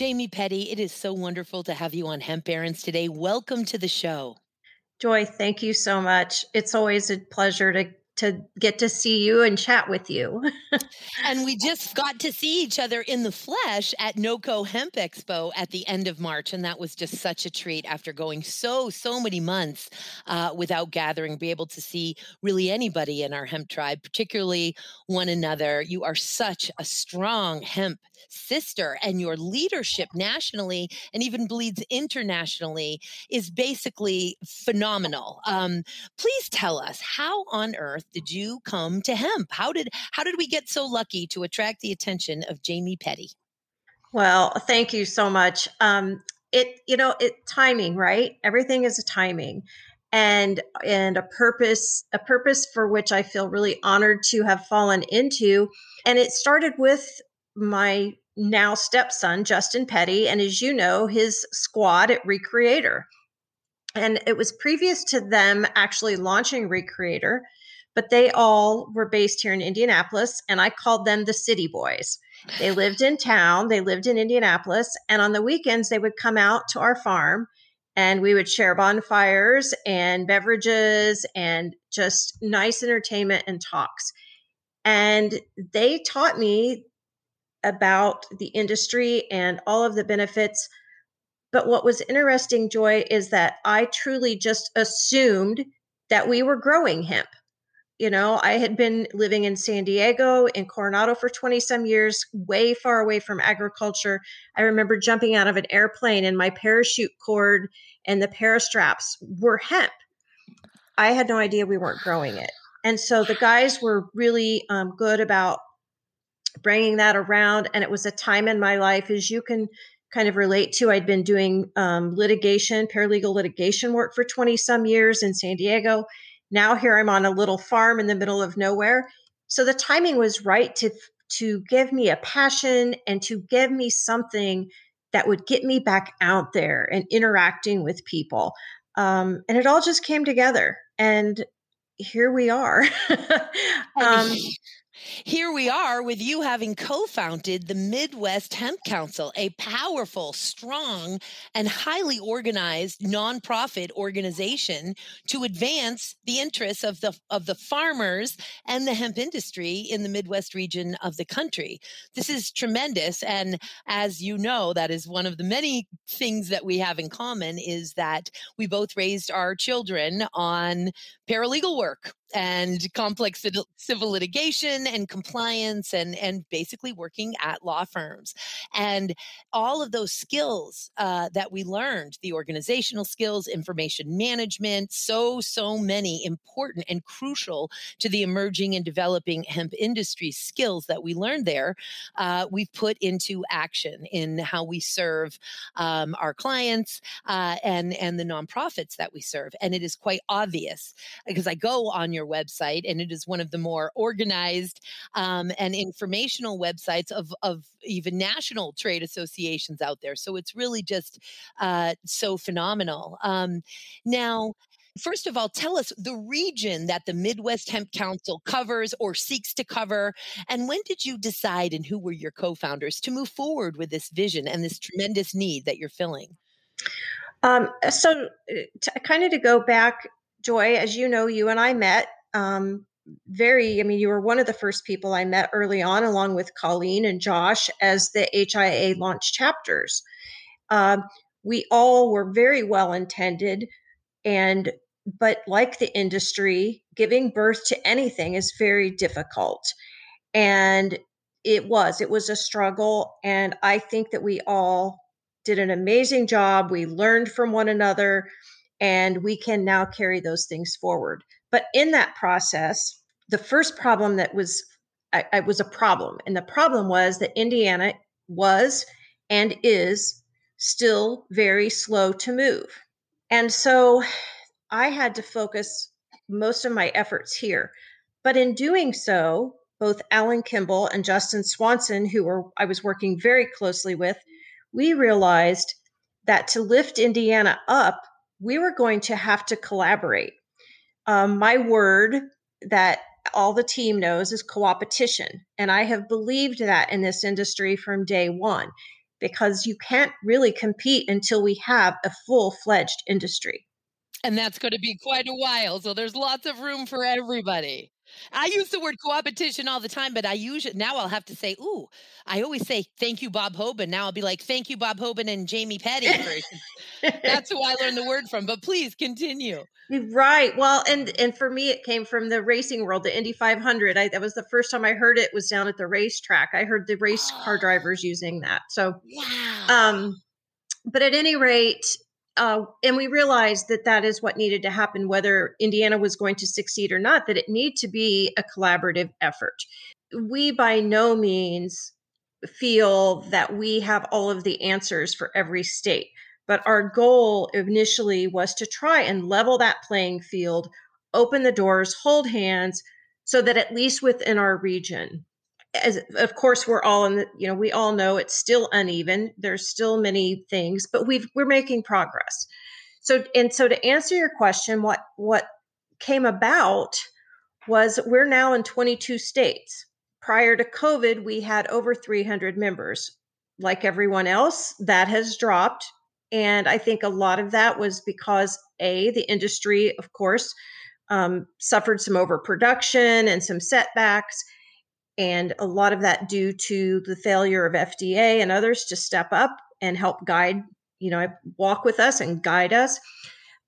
Jamie Petty, it is so wonderful to have you on Hemp Barons today. Welcome to the show. Joy, thank you so much. It's always a pleasure to to get to see you and chat with you. and we just got to see each other in the flesh at NOCO Hemp Expo at the end of March. And that was just such a treat after going so, so many months uh, without gathering, be able to see really anybody in our hemp tribe, particularly one another. You are such a strong hemp sister, and your leadership nationally and even bleeds internationally is basically phenomenal. Um, please tell us how on earth did you come to hemp? How did how did we get so lucky to attract the attention of Jamie Petty? Well, thank you so much. Um, it you know it timing right. Everything is a timing, and and a purpose a purpose for which I feel really honored to have fallen into. And it started with my now stepson Justin Petty, and as you know, his squad at Recreator. And it was previous to them actually launching Recreator but they all were based here in Indianapolis, and I called them the City Boys. They lived in town, they lived in Indianapolis, and on the weekends, they would come out to our farm and we would share bonfires and beverages and just nice entertainment and talks. And they taught me about the industry and all of the benefits. But what was interesting, Joy, is that I truly just assumed that we were growing hemp you know, I had been living in San Diego, in Coronado for 20 some years, way far away from agriculture. I remember jumping out of an airplane and my parachute cord and the parastraps were hemp. I had no idea we weren't growing it. And so the guys were really um, good about bringing that around. And it was a time in my life, as you can kind of relate to. I'd been doing um, litigation, paralegal litigation work for 20 some years in San Diego. Now here I'm on a little farm in the middle of nowhere. So the timing was right to to give me a passion and to give me something that would get me back out there and interacting with people. Um, and it all just came together. And here we are. um, here we are with you having co founded the Midwest Hemp Council, a powerful, strong, and highly organized nonprofit organization to advance the interests of the, of the farmers and the hemp industry in the Midwest region of the country. This is tremendous. And as you know, that is one of the many things that we have in common is that we both raised our children on paralegal work and complex civil litigation and compliance and and basically working at law firms. And all of those skills uh, that we learned the organizational skills information management so so many important and crucial to the emerging and developing hemp industry skills that we learned there uh, we've put into action in how we serve um, our clients uh, and and the nonprofits that we serve. And it is quite obvious because i go on your your website, and it is one of the more organized um, and informational websites of, of even national trade associations out there. So it's really just uh, so phenomenal. Um, now, First of all, tell us the region that the Midwest Hemp Council covers or seeks to cover. And when did you decide and who were your co founders to move forward with this vision and this tremendous need that you're filling? Um, so, uh, to, kind of to go back Joy, as you know, you and I met um, very, I mean, you were one of the first people I met early on, along with Colleen and Josh, as the HIA launch chapters. Uh, we all were very well intended, and but like the industry, giving birth to anything is very difficult. And it was, it was a struggle. And I think that we all did an amazing job. We learned from one another and we can now carry those things forward. But in that process, the first problem that was I, I was a problem, and the problem was that Indiana was and is still very slow to move. And so I had to focus most of my efforts here. But in doing so, both Alan Kimball and Justin Swanson, who were I was working very closely with, we realized that to lift Indiana up, we were going to have to collaborate. Um, my word that all the team knows is coopetition. And I have believed that in this industry from day one. because you can't really compete until we have a full fledged industry. And that's going to be quite a while. So there's lots of room for everybody. I use the word co-opetition all the time, but I usually now I'll have to say, "Ooh." I always say, "Thank you, Bob Hoban." Now I'll be like, "Thank you, Bob Hoban and Jamie Petty." That's who I learned the word from. But please continue. Right. Well, and and for me, it came from the racing world, the Indy 500. I, that was the first time I heard it. Was down at the racetrack. I heard the race car drivers using that. So, wow. Um, but at any rate, uh, and we realized that that is what needed to happen, whether Indiana was going to succeed or not, that it needed to be a collaborative effort. We by no means feel that we have all of the answers for every state, but our goal initially was to try and level that playing field, open the doors, hold hands, so that at least within our region, as of course we're all in the you know we all know it's still uneven. There's still many things but we've we're making progress. So and so to answer your question what what came about was we're now in 22 states. Prior to covid we had over 300 members. Like everyone else that has dropped and i think a lot of that was because a the industry of course um, suffered some overproduction and some setbacks and a lot of that due to the failure of FDA and others to step up and help guide, you know, walk with us and guide us.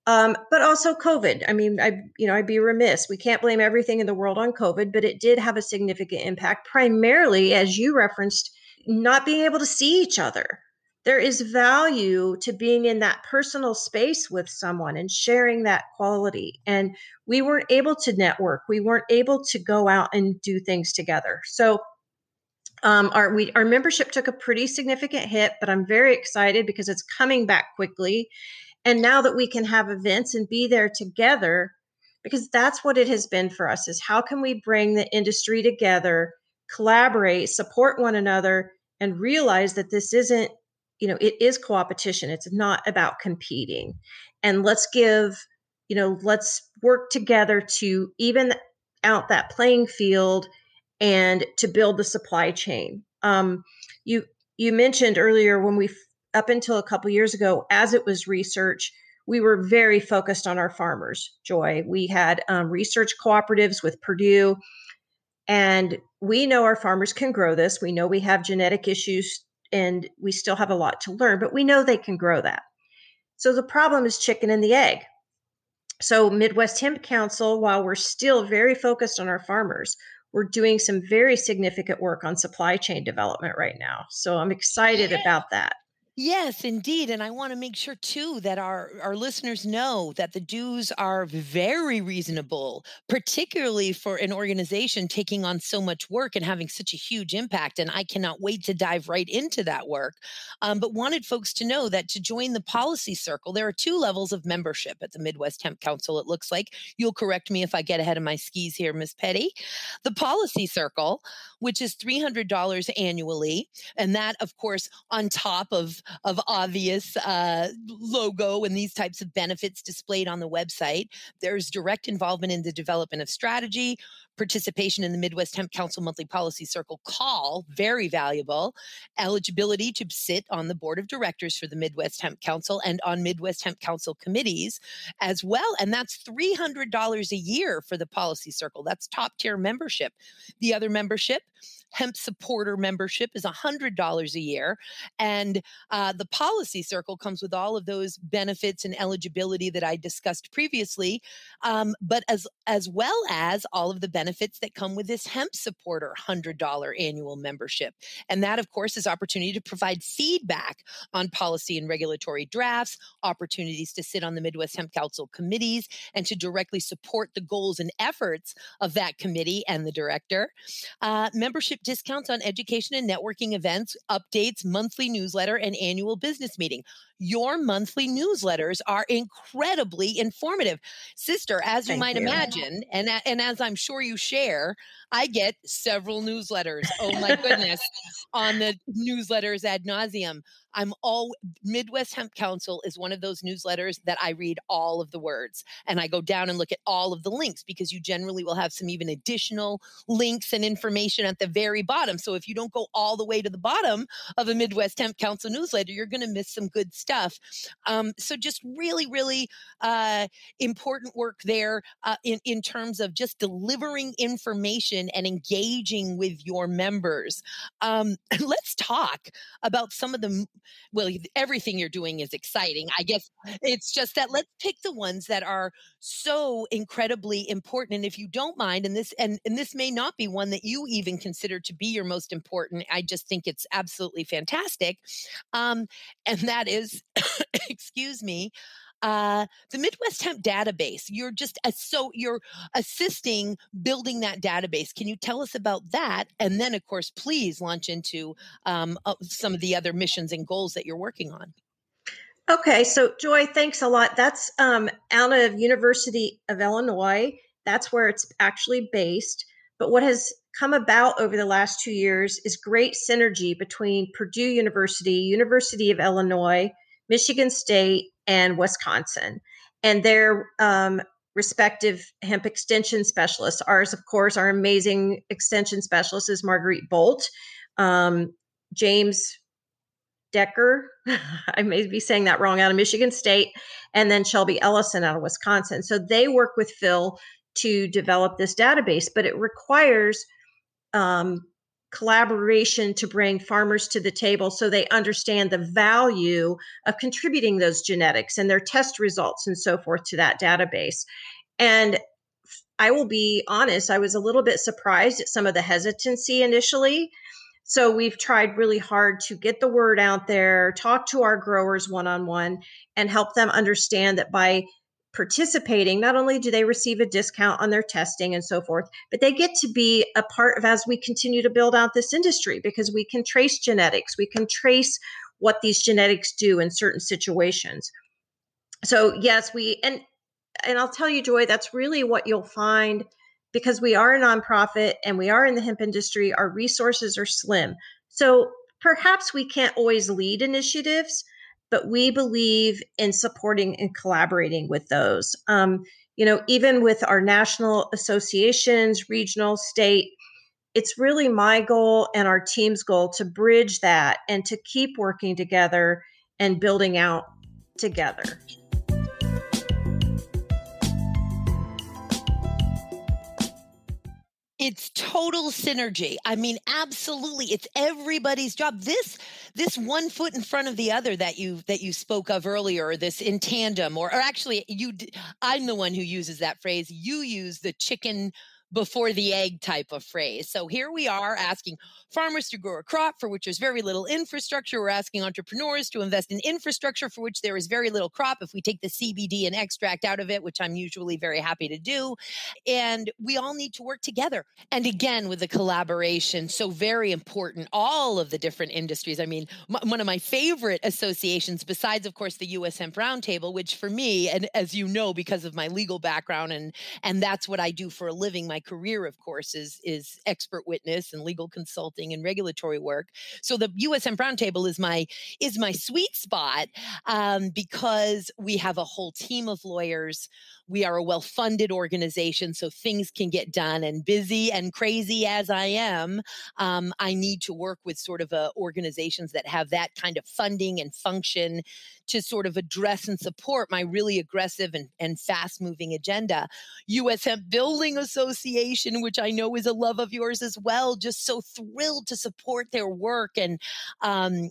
Um, but also COVID. I mean, I you know, I'd be remiss. We can't blame everything in the world on COVID, but it did have a significant impact, primarily as you referenced, not being able to see each other there is value to being in that personal space with someone and sharing that quality. And we weren't able to network. We weren't able to go out and do things together. So um, our we our membership took a pretty significant hit, but I'm very excited because it's coming back quickly. And now that we can have events and be there together, because that's what it has been for us: is how can we bring the industry together, collaborate, support one another, and realize that this isn't you know it is co-opetition it's not about competing. And let's give you know let's work together to even out that playing field and to build the supply chain. Um, you you mentioned earlier when we up until a couple years ago as it was research we were very focused on our farmers joy. We had um, research cooperatives with purdue and we know our farmers can grow this. We know we have genetic issues and we still have a lot to learn, but we know they can grow that. So the problem is chicken and the egg. So, Midwest Hemp Council, while we're still very focused on our farmers, we're doing some very significant work on supply chain development right now. So, I'm excited about that. Yes, indeed. And I want to make sure too that our, our listeners know that the dues are very reasonable, particularly for an organization taking on so much work and having such a huge impact. And I cannot wait to dive right into that work. Um, but wanted folks to know that to join the policy circle, there are two levels of membership at the Midwest Hemp Council, it looks like. You'll correct me if I get ahead of my skis here, Miss Petty. The policy circle, which is $300 annually. And that, of course, on top of of obvious uh, logo and these types of benefits displayed on the website. There's direct involvement in the development of strategy, participation in the Midwest Hemp Council Monthly Policy Circle call, very valuable. Eligibility to sit on the board of directors for the Midwest Hemp Council and on Midwest Hemp Council committees as well. And that's $300 a year for the policy circle. That's top tier membership. The other membership, hemp supporter membership is $100 a year. And uh, the policy circle comes with all of those benefits and eligibility that I discussed previously, um, but as, as well as all of the benefits that come with this hemp supporter $100 annual membership. And that, of course, is opportunity to provide feedback on policy and regulatory drafts, opportunities to sit on the Midwest Hemp Council committees, and to directly support the goals and efforts of that committee and the director. Uh, membership discounts on education and networking events, updates, monthly newsletter, and annual business meeting. Your monthly newsletters are incredibly informative. Sister, as you Thank might you. imagine, and, and as I'm sure you share, I get several newsletters. Oh my goodness, on the newsletters ad nauseum. I'm all Midwest Hemp Council is one of those newsletters that I read all of the words and I go down and look at all of the links because you generally will have some even additional links and information at the very bottom. So if you don't go all the way to the bottom of a Midwest Hemp Council newsletter, you're going to miss some good stuff. Um, so just really, really uh, important work there uh, in in terms of just delivering information and engaging with your members. Um, let's talk about some of the well, everything you're doing is exciting. I guess it's just that let's pick the ones that are so incredibly important. And if you don't mind, and this and, and this may not be one that you even consider to be your most important, I just think it's absolutely fantastic. Um, and that is, excuse me, uh, the Midwest Hemp database. You're just uh, so you're assisting building that database. Can you tell us about that? And then, of course, please launch into um, uh, some of the other missions and goals that you're working on. Okay, so Joy, thanks a lot. That's um, out of University of Illinois. That's where it's actually based. But what has come about over the last two years is great synergy between Purdue University, University of Illinois, Michigan State, and Wisconsin, and their um, respective hemp extension specialists. Ours, of course, our amazing extension specialist is Marguerite Bolt. Um, James Decker, I may be saying that wrong, out of Michigan State, and then Shelby Ellison out of Wisconsin. So they work with Phil to develop this database, but it requires um, collaboration to bring farmers to the table so they understand the value of contributing those genetics and their test results and so forth to that database. And I will be honest, I was a little bit surprised at some of the hesitancy initially. So we've tried really hard to get the word out there, talk to our growers one on one, and help them understand that by participating, not only do they receive a discount on their testing and so forth, but they get to be a part of as we continue to build out this industry because we can trace genetics, we can trace what these genetics do in certain situations. So yes, we and and I'll tell you, Joy, that's really what you'll find because we are a nonprofit and we are in the hemp industry. Our resources are slim, so perhaps we can't always lead initiatives but we believe in supporting and collaborating with those. Um, you know, even with our national associations, regional, state, it's really my goal and our team's goal to bridge that and to keep working together and building out together. It's total synergy. I mean, absolutely. It's everybody's job. This this one foot in front of the other that you that you spoke of earlier, this in tandem, or, or actually, you. I'm the one who uses that phrase. You use the chicken before the egg type of phrase. So here we are asking farmers to grow a crop for which there's very little infrastructure. We're asking entrepreneurs to invest in infrastructure for which there is very little crop. If we take the CBD and extract out of it, which I'm usually very happy to do, and we all need to work together. And again, with the collaboration, so very important, all of the different industries. I mean, m- one of my favorite associations, besides, of course, the US Hemp Roundtable, which for me, and as you know, because of my legal background and and that's what I do for a living, my career, of course, is is expert witness and legal consulting and regulatory work. So the US Hemp Roundtable is my is my sweet spot um, because we have a whole team of lawyers we are a well funded organization, so things can get done. And busy and crazy as I am, um, I need to work with sort of uh, organizations that have that kind of funding and function to sort of address and support my really aggressive and, and fast moving agenda. US Hemp Building Association, which I know is a love of yours as well, just so thrilled to support their work. And, um,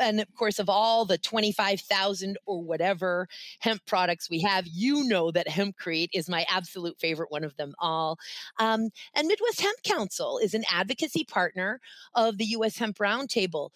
and of course, of all the 25,000 or whatever hemp products we have, you know that Hempcrete is my absolute favorite one of them all. Um, and Midwest Hemp Council is an advocacy partner of the U.S. Hemp Roundtable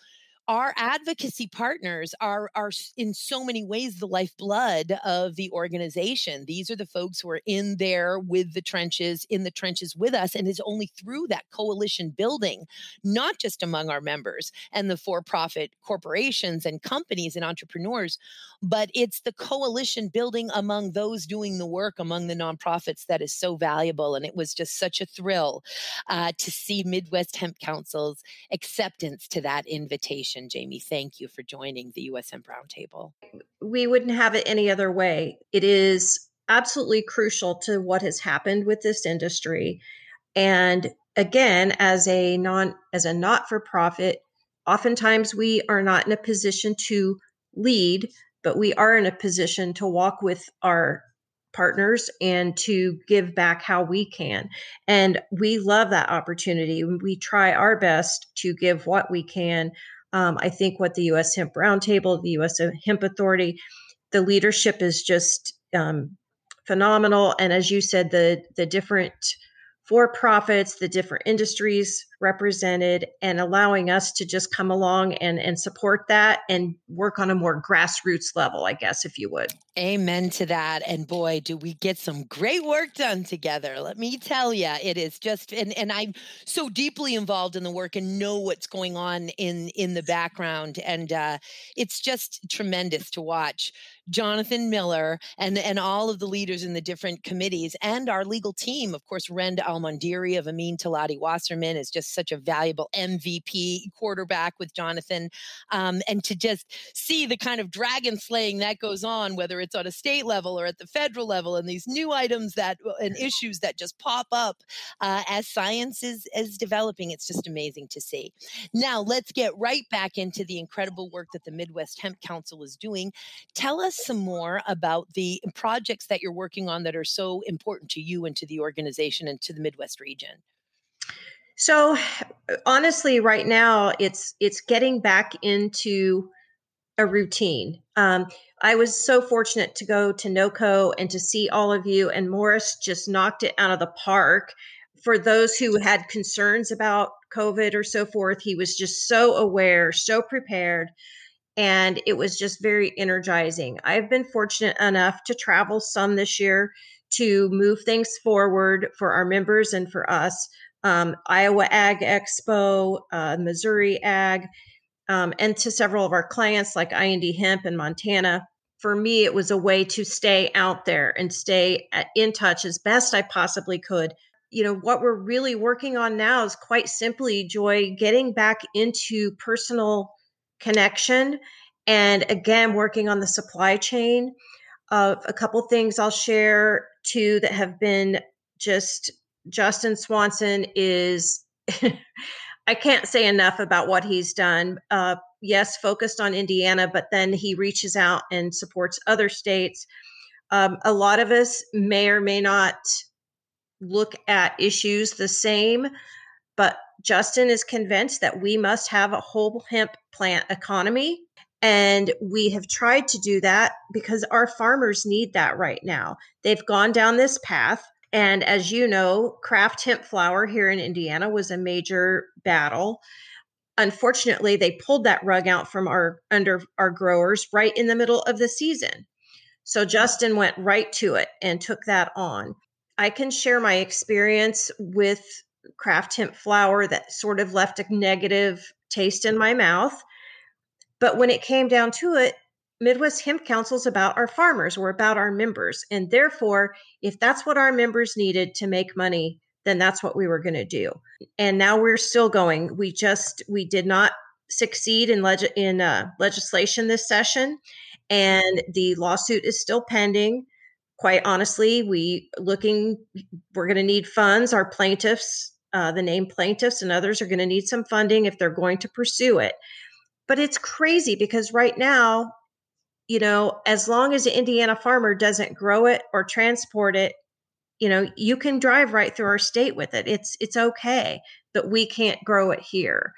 our advocacy partners are are in so many ways the lifeblood of the organization. These are the folks who are in there with the trenches in the trenches with us and it's only through that coalition building not just among our members and the for-profit corporations and companies and entrepreneurs but it's the coalition building among those doing the work among the nonprofits that is so valuable and it was just such a thrill uh, to see midwest hemp council's acceptance to that invitation conversation. Jamie, thank you for joining the USM Hemp Roundtable. We wouldn't have it any other way. It is absolutely crucial to what has happened with this industry. And again, as a non as a not-for-profit, oftentimes we are not in a position to lead, but we are in a position to walk with our partners and to give back how we can. And we love that opportunity. We try our best to give what we can. Um, I think what the U.S. Hemp Roundtable, the U.S. Hemp Authority, the leadership is just um, phenomenal. And as you said, the the different for profits, the different industries represented, and allowing us to just come along and, and support that and work on a more grassroots level, I guess, if you would. Amen to that. And boy, do we get some great work done together. Let me tell you, it is just and and I'm so deeply involved in the work and know what's going on in in the background and uh it's just tremendous to watch Jonathan Miller and and all of the leaders in the different committees and our legal team. Of course, Rend Al-Mondhiri of Amin Talati Wasserman is just such a valuable MVP quarterback with Jonathan. Um, and to just see the kind of dragon slaying that goes on, whether it's on a state level or at the federal level, and these new items that uh, and issues that just pop up uh, as science is, is developing, it's just amazing to see. Now, let's get right back into the incredible work that the Midwest Hemp Council is doing. Tell us some more about the projects that you're working on that are so important to you and to the organization and to the Midwest region. So honestly, right now it's it's getting back into a routine. Um, I was so fortunate to go to NOCO and to see all of you, and Morris just knocked it out of the park. For those who had concerns about COVID or so forth, he was just so aware, so prepared, and it was just very energizing. I've been fortunate enough to travel some this year to move things forward for our members and for us um, Iowa Ag Expo, uh, Missouri Ag, um, and to several of our clients like IND Hemp in Montana. For me, it was a way to stay out there and stay in touch as best I possibly could. You know, what we're really working on now is quite simply, Joy, getting back into personal connection and again, working on the supply chain. Of a couple things I'll share too that have been just Justin Swanson is, I can't say enough about what he's done. Uh, yes, focused on Indiana, but then he reaches out and supports other states. Um, a lot of us may or may not look at issues the same, but Justin is convinced that we must have a whole hemp plant economy. And we have tried to do that because our farmers need that right now. They've gone down this path. And as you know, craft hemp flower here in Indiana was a major battle. Unfortunately, they pulled that rug out from our under our growers right in the middle of the season. So Justin went right to it and took that on. I can share my experience with craft hemp flower that sort of left a negative taste in my mouth. But when it came down to it, Midwest Hemp Council is about our farmers or about our members. And therefore, if that's what our members needed to make money, then that's what we were going to do. And now we're still going. We just we did not succeed in leg- in uh, legislation this session, and the lawsuit is still pending. Quite honestly, we looking we're going to need funds. Our plaintiffs, uh, the named plaintiffs, and others are going to need some funding if they're going to pursue it. But it's crazy because right now you know, as long as the Indiana farmer doesn't grow it or transport it, you know, you can drive right through our state with it. It's it's okay, but we can't grow it here.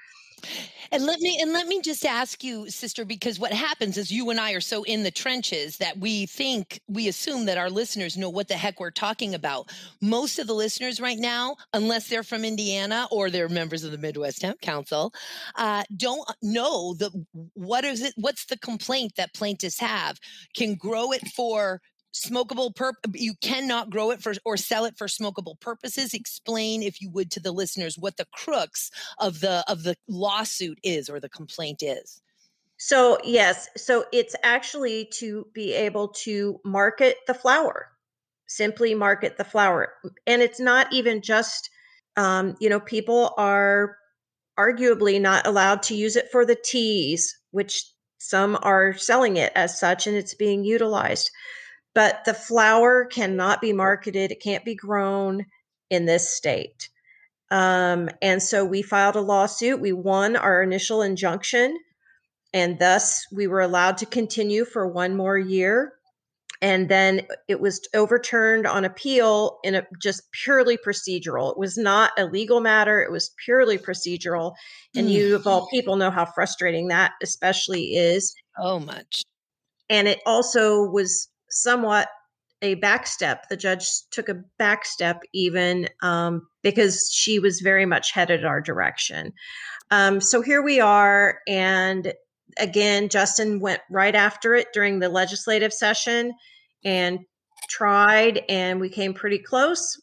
And let me and let me just ask you, sister, because what happens is you and I are so in the trenches that we think we assume that our listeners know what the heck we're talking about. Most of the listeners right now, unless they're from Indiana or they're members of the Midwest Hemp Council, uh, don't know the what is it? What's the complaint that plaintiffs have? Can grow it for smokable perp you cannot grow it for or sell it for smokable purposes. Explain if you would to the listeners what the crux of the of the lawsuit is or the complaint is. So yes. So it's actually to be able to market the flower. Simply market the flower. And it's not even just um, you know people are arguably not allowed to use it for the teas, which some are selling it as such and it's being utilized. But the flower cannot be marketed, it can't be grown in this state. Um, and so we filed a lawsuit. We won our initial injunction, and thus we were allowed to continue for one more year and then it was overturned on appeal in a just purely procedural. It was not a legal matter, it was purely procedural. And mm. you, of all people, know how frustrating that especially is. Oh, much. And it also was somewhat a backstep. The judge took a backstep even um, because she was very much headed our direction. Um, so here we are, and again, Justin went right after it during the legislative session and tried, and we came pretty close,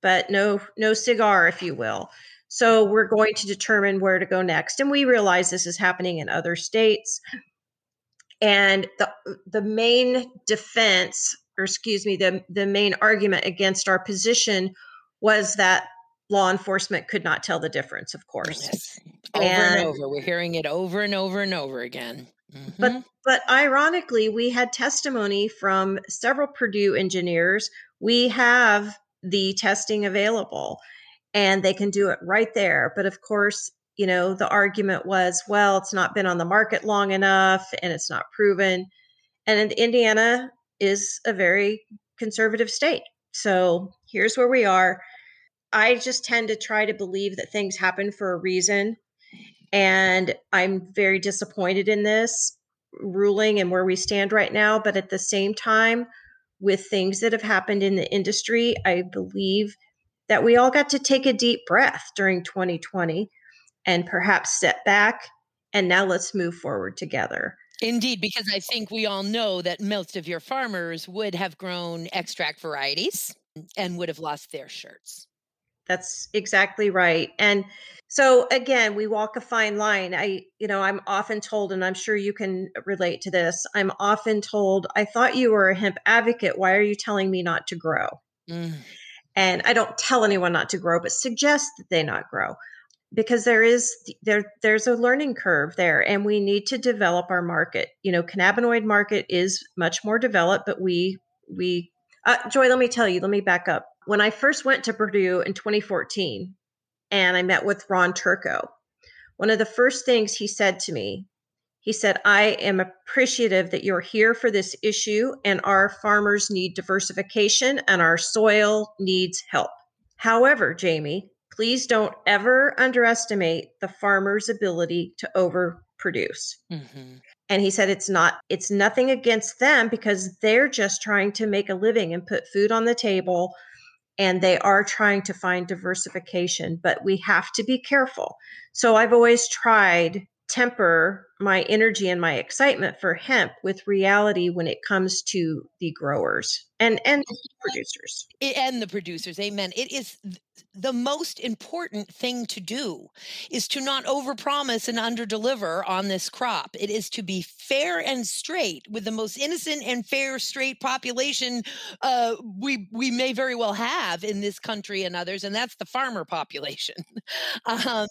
but no, no cigar, if you will. So we're going to determine where to go next, and we realize this is happening in other states. And the the main defense, or excuse me, the the main argument against our position was that law enforcement could not tell the difference, of course. Yes. Over and, and, over. We're hearing it over and over and over again. Mm-hmm. But but ironically, we had testimony from several Purdue engineers. We have the testing available and they can do it right there. But of course, you know, the argument was, well, it's not been on the market long enough and it's not proven. And Indiana is a very conservative state. So here's where we are. I just tend to try to believe that things happen for a reason. And I'm very disappointed in this ruling and where we stand right now. But at the same time, with things that have happened in the industry, I believe that we all got to take a deep breath during 2020 and perhaps step back. And now let's move forward together. Indeed, because I think we all know that most of your farmers would have grown extract varieties and would have lost their shirts. That's exactly right. And so again, we walk a fine line. I, you know, I'm often told, and I'm sure you can relate to this, I'm often told, I thought you were a hemp advocate. Why are you telling me not to grow? Mm. And I don't tell anyone not to grow, but suggest that they not grow because there is there there's a learning curve there and we need to develop our market you know cannabinoid market is much more developed but we we uh, joy let me tell you let me back up when I first went to Purdue in 2014 and I met with Ron Turco, one of the first things he said to me, he said, I am appreciative that you're here for this issue and our farmers need diversification and our soil needs help. However, Jamie, please don't ever underestimate the farmer's ability to overproduce. Mm-hmm. And he said it's not it's nothing against them because they're just trying to make a living and put food on the table and they are trying to find diversification, but we have to be careful. So I've always tried temper my energy and my excitement for hemp with reality when it comes to the growers and and producers and the producers amen it is the most important thing to do is to not overpromise and underdeliver on this crop. It is to be fair and straight with the most innocent and fair, straight population uh, we we may very well have in this country and others, and that's the farmer population. um,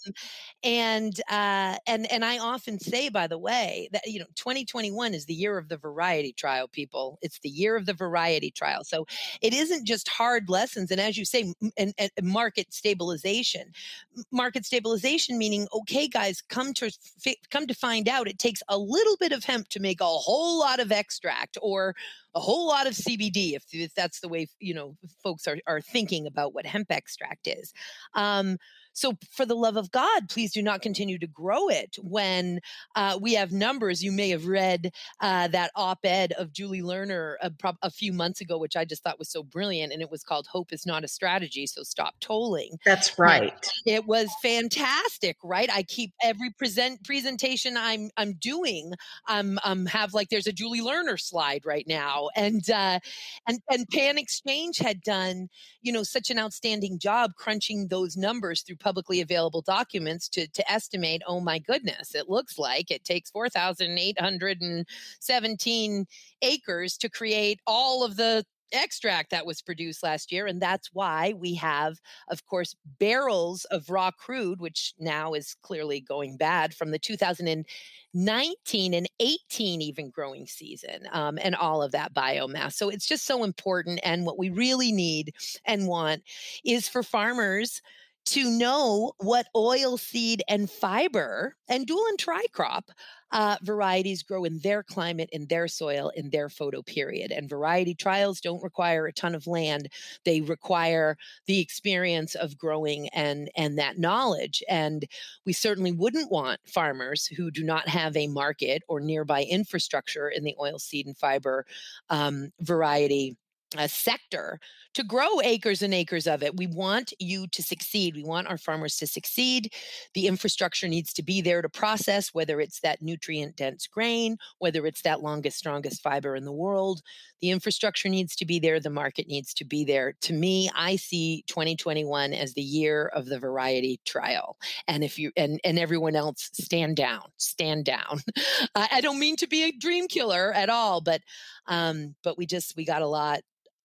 and uh, and and I often say, by the way, that you know, 2021 is the year of the variety trial. People, it's the year of the variety trial. So it isn't just hard lessons, and as you say, and, and market stabilization. Market stabilization meaning, okay, guys, come to come to find out, it takes a little bit of hemp to make a whole lot of extract or a whole lot of CBD, if, if that's the way you know folks are are thinking about what hemp extract is. Um, so, for the love of God, please do not continue to grow it when uh, we have numbers. You may have read uh, that op ed of Julie Lerner a, a, few months ago, which I just thought was so brilliant. And it was called Hope is Not a Strategy. So, stop tolling. That's right. And it was fantastic, right? I keep every present presentation I'm I'm doing. I'm um have like there's a Julie Lerner slide right now, and uh, and and PanXchange had done you know such an outstanding job crunching those numbers through publicly available documents to, to estimate, oh my goodness, it looks like it takes 4,817 acres to create all of the extract that was produced last year. And that's why we have, of course, barrels of raw crude, which now is clearly going bad from the 2019 and 18 even growing season, um, and all of that biomass. So it's just so important. And what we really need and want is for farmers to know what oil seed and fiber and dual and tricrop uh, varieties grow in their climate, in their soil, in their photo period. And variety trials don't require a ton of land; they require the experience of growing and and that knowledge. And we certainly wouldn't want farmers who do not have a market or nearby infrastructure in the oil seed and fiber um, variety a sector to grow acres and acres of it. We want you to succeed. We want our farmers to succeed. The infrastructure needs to be there to process, whether it's that nutrient dense grain, whether it's that longest, strongest fiber in the world. The infrastructure needs to be there. The market needs to be there. To me, I see 2021 as the year of the variety trial. And if you and and everyone else, stand down, stand down. I don't mean to be a dream killer at all, but um, but we just we got a lot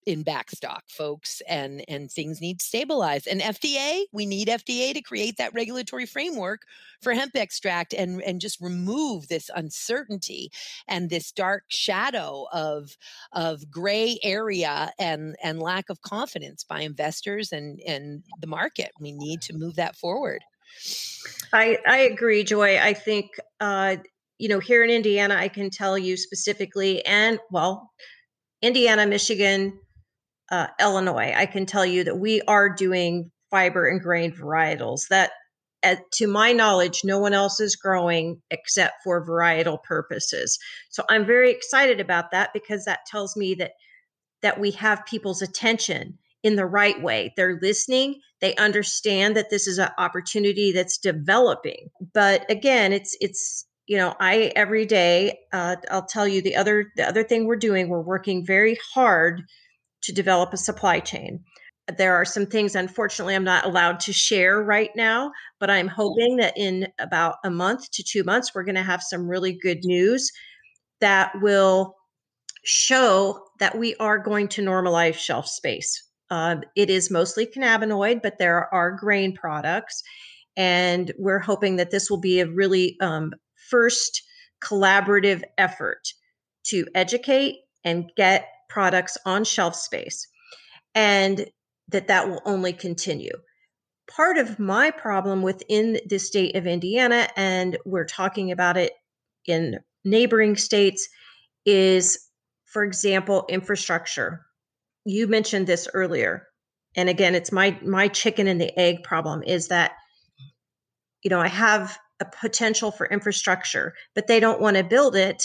in backstock folks and and things need to stabilize. And fda we need fda to create that regulatory framework for hemp extract and and just remove this uncertainty and this dark shadow of of gray area and and lack of confidence by investors and and the market. We need to move that forward. I i agree joy. I think uh you know here in indiana i can tell you specifically and well indiana michigan uh, Illinois, I can tell you that we are doing fiber and grain varietals that, at, to my knowledge, no one else is growing except for varietal purposes. So I'm very excited about that because that tells me that that we have people's attention in the right way. They're listening. They understand that this is an opportunity that's developing. But again, it's it's you know I every day uh, I'll tell you the other the other thing we're doing. We're working very hard to develop a supply chain. There are some things, unfortunately, I'm not allowed to share right now, but I'm hoping that in about a month to two months, we're going to have some really good news that will show that we are going to normalize shelf space. Uh, it is mostly cannabinoid, but there are grain products. And we're hoping that this will be a really um, first collaborative effort to educate and get products on shelf space and that that will only continue. Part of my problem within the state of indiana and we're talking about it in neighboring states is for example infrastructure. You mentioned this earlier and again it's my my chicken and the egg problem is that you know i have a potential for infrastructure but they don't want to build it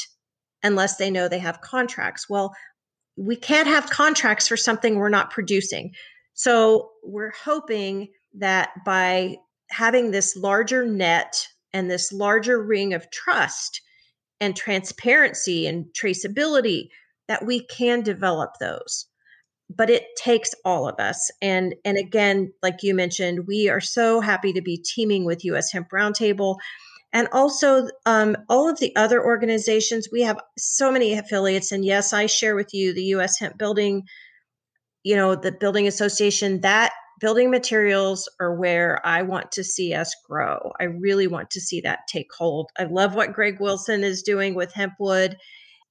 unless they know they have contracts. Well we can't have contracts for something we're not producing. So we're hoping that by having this larger net and this larger ring of trust and transparency and traceability that we can develop those. But it takes all of us. And and again like you mentioned we are so happy to be teaming with us hemp roundtable and also um, all of the other organizations we have so many affiliates. And yes i share with you the us hemp building you know the building association. That building materials are where i want to see us grow. I really want to see that take hold. I love what greg wilson is doing with hempwood.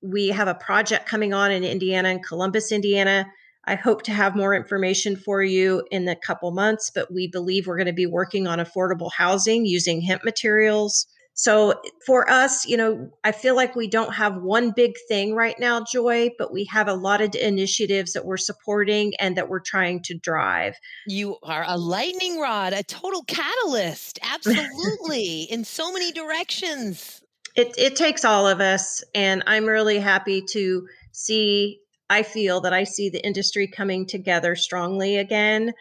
We have a project coming on in indiana in columbus indiana I hope to have more information for you in a couple months, but we believe we're going to be working on affordable housing using hemp materials. So for us, you know, I feel like we don't have one big thing right now, Joy, but we have a lot of initiatives that we're supporting and that we're trying to drive. You are a lightning rod, a total catalyst, absolutely, in so many directions. It, it takes all of us, and I'm really happy to see. I feel that I see the industry coming together strongly again.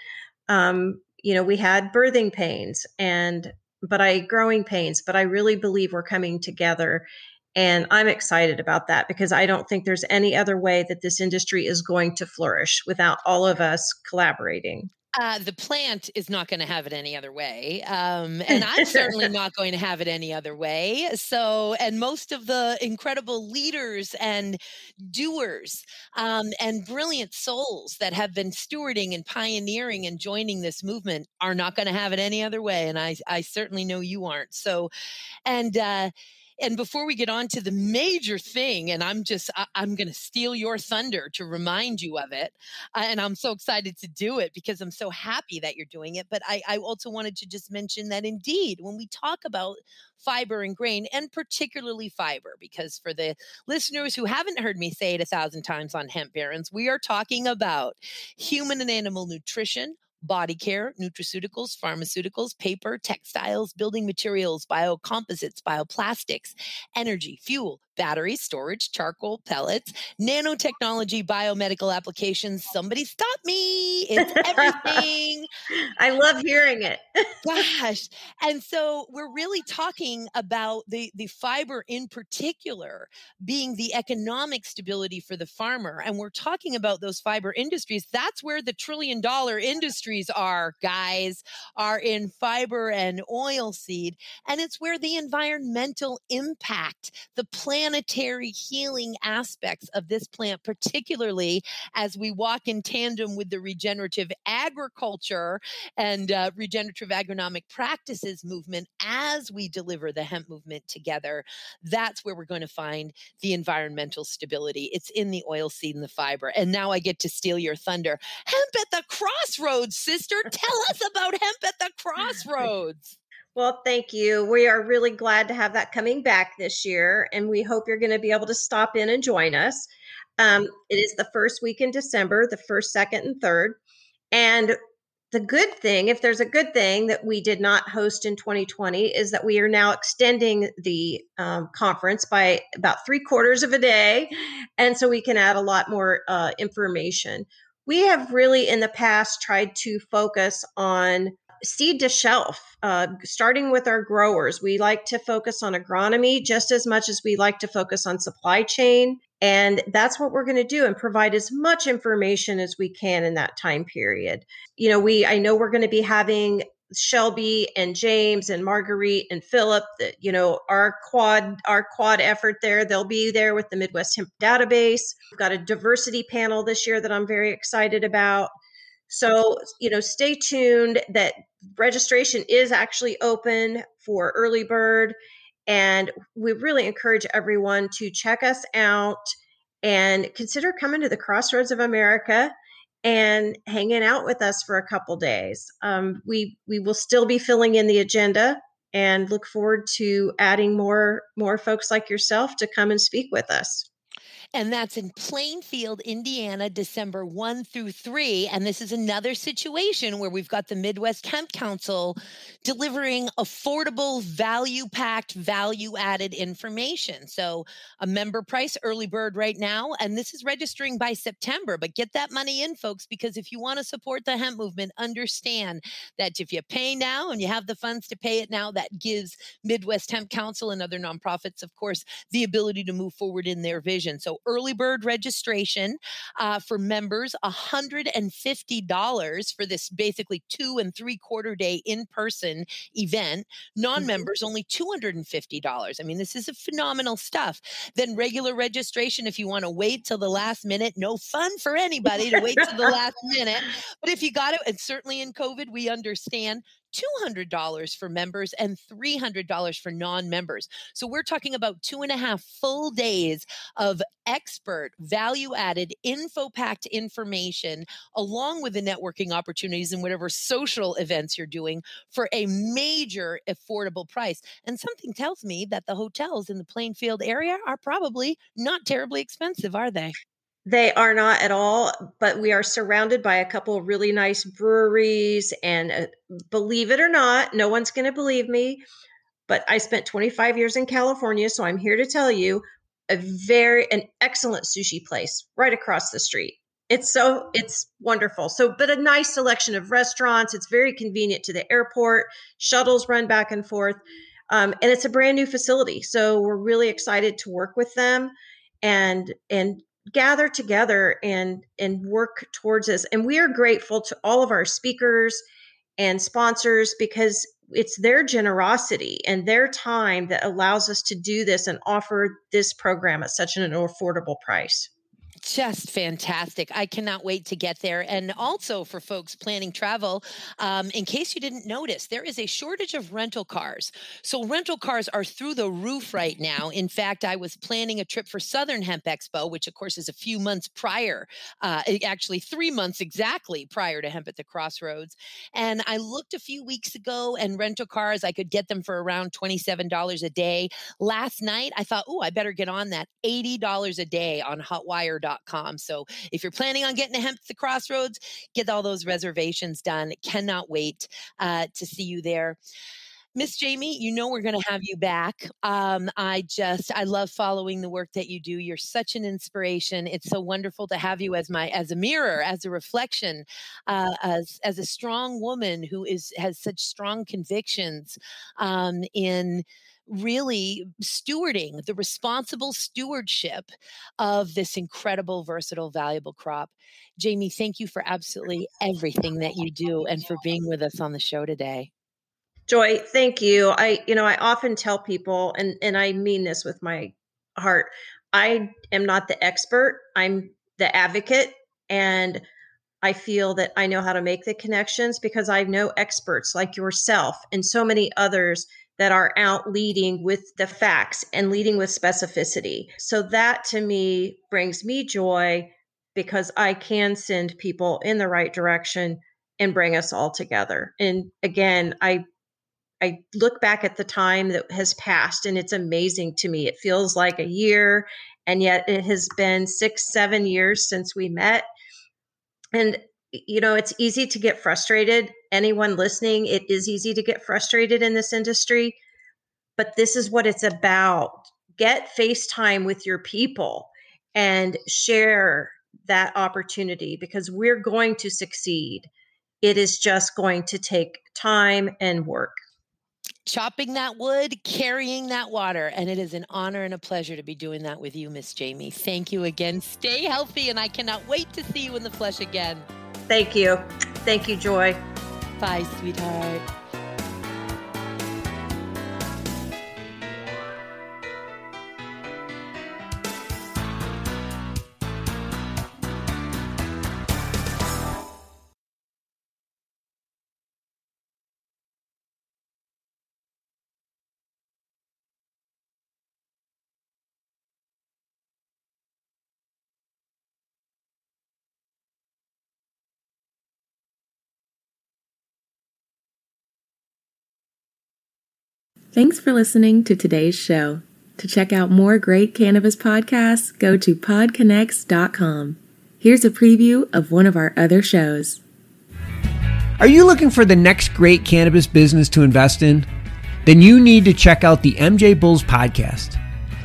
Um, you know, we had birthing pains, and but I growing pains, but I really believe we're coming together. And I'm excited about that because I don't think there's any other way that this industry is going to flourish without all of us collaborating. Uh, the plant is not going to have it any other way. Um, and I'm certainly not going to have it any other way. So, and most of the incredible leaders and doers um, and brilliant souls that have been stewarding and pioneering and joining this movement are not going to have it any other way. And I, I certainly know you aren't. So, and, uh, and before we get on to the major thing, and I'm just, I, am going to steal your thunder to remind you of it. Uh, and I'm so excited to do it because I'm so happy that you're doing it. But I, I also wanted to just mention that indeed, when we talk about fiber and grain, and particularly fiber, because for the listeners who haven't heard me say it a thousand times on Hemp Barons, we are talking about human and animal nutrition body care, nutraceuticals, pharmaceuticals, paper, textiles, building materials, biocomposites, bioplastics, energy, fuel, battery storage, charcoal, pellets, nanotechnology, biomedical applications. Somebody stop me. It's everything. I love hearing it. Gosh. And so we're really talking about the, the fiber in particular being the economic stability for the farmer. And we're talking about those fiber industries. That's where the trillion dollar industries are, guys, are in fiber and oil seed. And it's where the environmental impact, the plant planetary healing aspects of this plant, particularly as we walk in tandem with the regenerative agriculture and uh, regenerative agronomic practices movement as we deliver the hemp movement together. That's where we're going to find the environmental stability. It's in the oil seed and the fiber. And now I get to steal your thunder. Hemp at the crossroads, sister. Tell us about hemp at the crossroads. Well, thank you. We are really glad to have that coming back this year, and we hope you're going to be able to stop in and join us. Um, it is the first week in December, the first, second, and third. And the good thing, if there's a good thing that we did not host in 2020, is that we are now extending the um, conference by about three quarters of a day. And so we can add a lot more uh, information. We have really in the past tried to focus on seed to shelf, uh, starting with our growers. We like to focus on agronomy just as much as we like to focus on supply chain. And that's what we're going to do and provide as much information as we can in that time period. You know, we, I know we're going to be having Shelby and James and Marguerite and Philip, that you know, our quad, our quad effort there. They'll be there with the Midwest Hemp Database. We've got a diversity panel this year that I'm very excited about. So, you know, stay tuned that registration is actually open for early bird. And we really encourage everyone to check us out and consider coming to the Crossroads of America and hanging out with us for a couple days. Um, we we will still be filling in the agenda and look forward to adding more more folks like yourself to come and speak with us and that's in Plainfield, Indiana, December 1 through 3. And this is another situation where we've got the Midwest Hemp Council delivering affordable, value packed, value added information. So, a member price early bird right now, and this is registering by September. But get that money in, folks, because if you want to support the hemp movement, understand that if you pay now and you have the funds to pay it now, that gives Midwest Hemp Council and other nonprofits, of course, the ability to move forward in their vision. So, early bird registration uh, for members, $150 for this basically two and three quarter day in person event. Non members, mm-hmm. only $250. I mean, this is a phenomenal stuff. Then regular registration, if you want to wait till the last minute, no fun for anybody to wait till the last minute. But if you got it, and certainly in COVID, we understand $200 for members and $300 for non members. So we're talking about two and a half full days of expert, value added, info packed information, along with the networking opportunities and whatever social events you're doing for a major affordable price. And something tells me that the hotels in the Plainfield area are probably not terribly expensive, are they? They are not at all, but we are surrounded by a couple of really nice breweries. And uh, believe it or not, no one's going to believe me, but I spent 25 years in California. So I'm here to tell you a very, an excellent sushi place right across the street. It's so, it's wonderful. So, but a nice selection of restaurants. It's very convenient to the airport. Shuttles run back and forth. Um, and it's a brand new facility. So we're really excited to work with them and and gather together and and work towards this. And we are grateful to all of our speakers and sponsors because it's their generosity and their time that allows us to do this and offer this program at such an affordable price just fantastic. I cannot wait to get there. And also for folks planning travel, um, in case you didn't notice, there is a shortage of rental cars. So rental cars are through the roof right now. In fact, I was planning a trip for Southern Hemp Expo, which of course is a few months prior, uh, actually three months exactly prior to Hemp at the Crossroads. And I looked a few weeks ago and rental cars, I could get them for around $27 a day. Last night, I thought, oh, I better get on that $80 a day on hotwire.com so if you're planning on getting to Hemp the Crossroads, get all those reservations done. Cannot wait uh, to see you there. Miss Jamie, you know we're going to have you back. Um, I just I love following the work that you do. You're such an inspiration. It's so wonderful to have you as my as a mirror, as a reflection, uh, as as a strong woman who is has such strong convictions um, in really stewarding the responsible stewardship of this incredible, versatile, valuable crop. Jamie, thank you for absolutely everything that you do and for being with us on the show today. Joy, thank you. I, you know, I often tell people, and and I mean this with my heart. I am not the expert. I'm the advocate, and I feel that I know how to make the connections because I know experts like yourself and so many others that are out leading with the facts and leading with specificity. So that to me brings me joy because I can send people in the right direction and bring us all together. And again, I I look back at the time that has passed and it's amazing to me. It feels like a year and yet it has been 6 7 years since we met. And you know, it's easy to get frustrated. Anyone listening, it is easy to get frustrated in this industry, but this is what it's about. Get FaceTime with your people and share that opportunity because we're going to succeed. It is just going to take time and work chopping that wood, carrying that water. And it is an honor and a pleasure to be doing that with you, Miss Jamie. Thank you again. Stay healthy, and I cannot wait to see you in the flesh again. Thank you. Thank you, Joy. Bye, sweetheart. Thanks for listening to today's show. To check out more great cannabis podcasts, go to podconnects.com. Here's a preview of one of our other shows. Are you looking for the next great cannabis business to invest in? Then you need to check out the MJ Bulls podcast.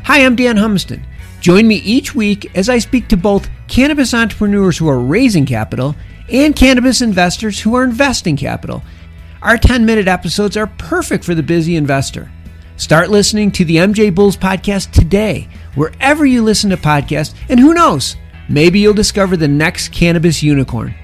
Hi, I'm Dan Humiston. Join me each week as I speak to both cannabis entrepreneurs who are raising capital and cannabis investors who are investing capital our 10 minute episodes are perfect for the busy investor. Start listening to the MJ Bulls podcast today, wherever you listen to podcasts, and who knows, maybe you'll discover the next cannabis unicorn.